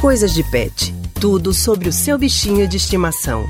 Coisas de Pet. Tudo sobre o seu bichinho de estimação.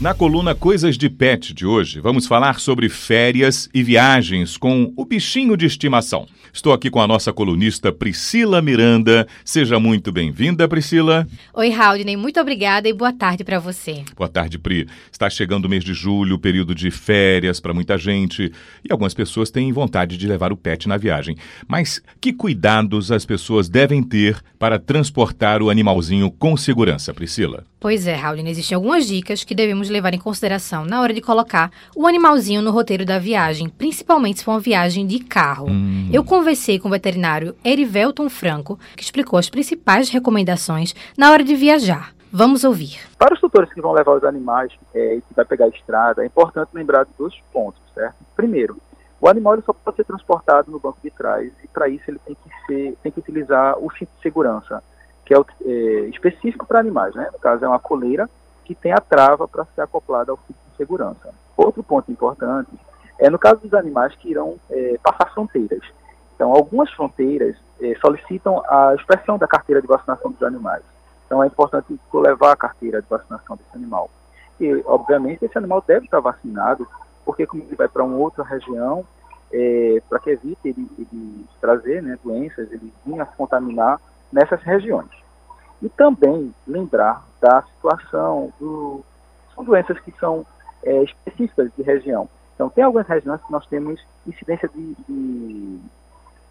Na coluna Coisas de Pet de hoje, vamos falar sobre férias e viagens com o bichinho de estimação. Estou aqui com a nossa colunista Priscila Miranda. Seja muito bem-vinda, Priscila. Oi, Haldney. Muito obrigada e boa tarde para você. Boa tarde, Pri. Está chegando o mês de julho, período de férias para muita gente, e algumas pessoas têm vontade de levar o pet na viagem. Mas que cuidados as pessoas devem ter para transportar o animalzinho com segurança, Priscila? Pois é, Haldney. Existem algumas dicas que devemos levar em consideração na hora de colocar o animalzinho no roteiro da viagem, principalmente se for uma viagem de carro. Hum. Eu conversei com o veterinário Erivelton Franco, que explicou as principais recomendações na hora de viajar. Vamos ouvir. Para os tutores que vão levar os animais é, e que vai pegar a estrada, é importante lembrar de dois pontos, certo? Primeiro, o animal só pode ser transportado no banco de trás e para isso ele tem que ser, tem que utilizar o cinto de segurança, que é, o, é específico para animais, né? No caso é uma coleira que tem a trava para ser acoplada ao cinto de segurança. Outro ponto importante é no caso dos animais que irão é, passar fronteiras. Então, algumas fronteiras eh, solicitam a expressão da carteira de vacinação dos animais. Então, é importante levar a carteira de vacinação desse animal. E, obviamente, esse animal deve estar vacinado, porque como ele vai para uma outra região, eh, para que evite ele, ele trazer né, doenças, ele vir a se contaminar nessas regiões. E também lembrar da situação do, são doenças que são é, específicas de região. Então, tem algumas regiões que nós temos incidência de, de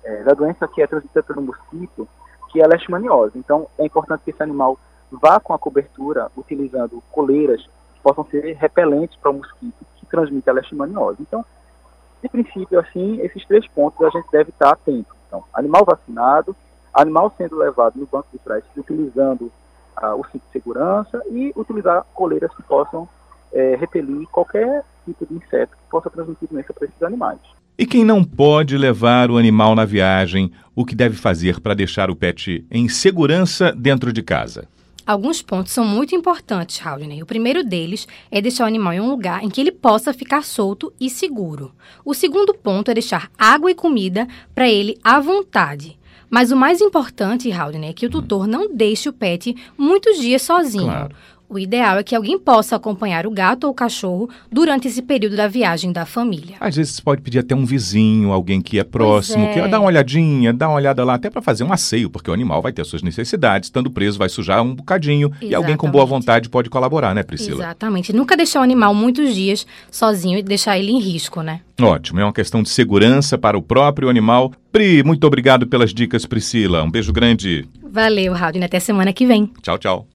é, da doença que é transmitida pelo mosquito, que é a leishmaniose. Então, é importante que esse animal vá com a cobertura, utilizando coleiras que possam ser repelentes para o mosquito que transmite a leishmaniose. Então, de princípio, assim, esses três pontos a gente deve estar atento. Então, animal vacinado, animal sendo levado no banco de trás, utilizando ah, o cinto de segurança e utilizar coleiras que possam é, repelir qualquer tipo de inseto que possa transmitir doença para esses animais. E quem não pode levar o animal na viagem, o que deve fazer para deixar o pet em segurança dentro de casa? Alguns pontos são muito importantes, Haldney. O primeiro deles é deixar o animal em um lugar em que ele possa ficar solto e seguro. O segundo ponto é deixar água e comida para ele à vontade. Mas o mais importante, Haldney, é que o tutor não deixe o pet muitos dias sozinho. Claro. O ideal é que alguém possa acompanhar o gato ou o cachorro durante esse período da viagem da família. Às vezes você pode pedir até um vizinho, alguém que é próximo, é. que dá uma olhadinha, dá uma olhada lá, até para fazer um asseio, porque o animal vai ter suas necessidades, estando preso vai sujar um bocadinho Exatamente. e alguém com boa vontade pode colaborar, né, Priscila? Exatamente. Nunca deixar o animal muitos dias sozinho e deixar ele em risco, né? Ótimo, é uma questão de segurança para o próprio animal. Pri, muito obrigado pelas dicas, Priscila. Um beijo grande. Valeu, Raul, até semana que vem. Tchau, tchau.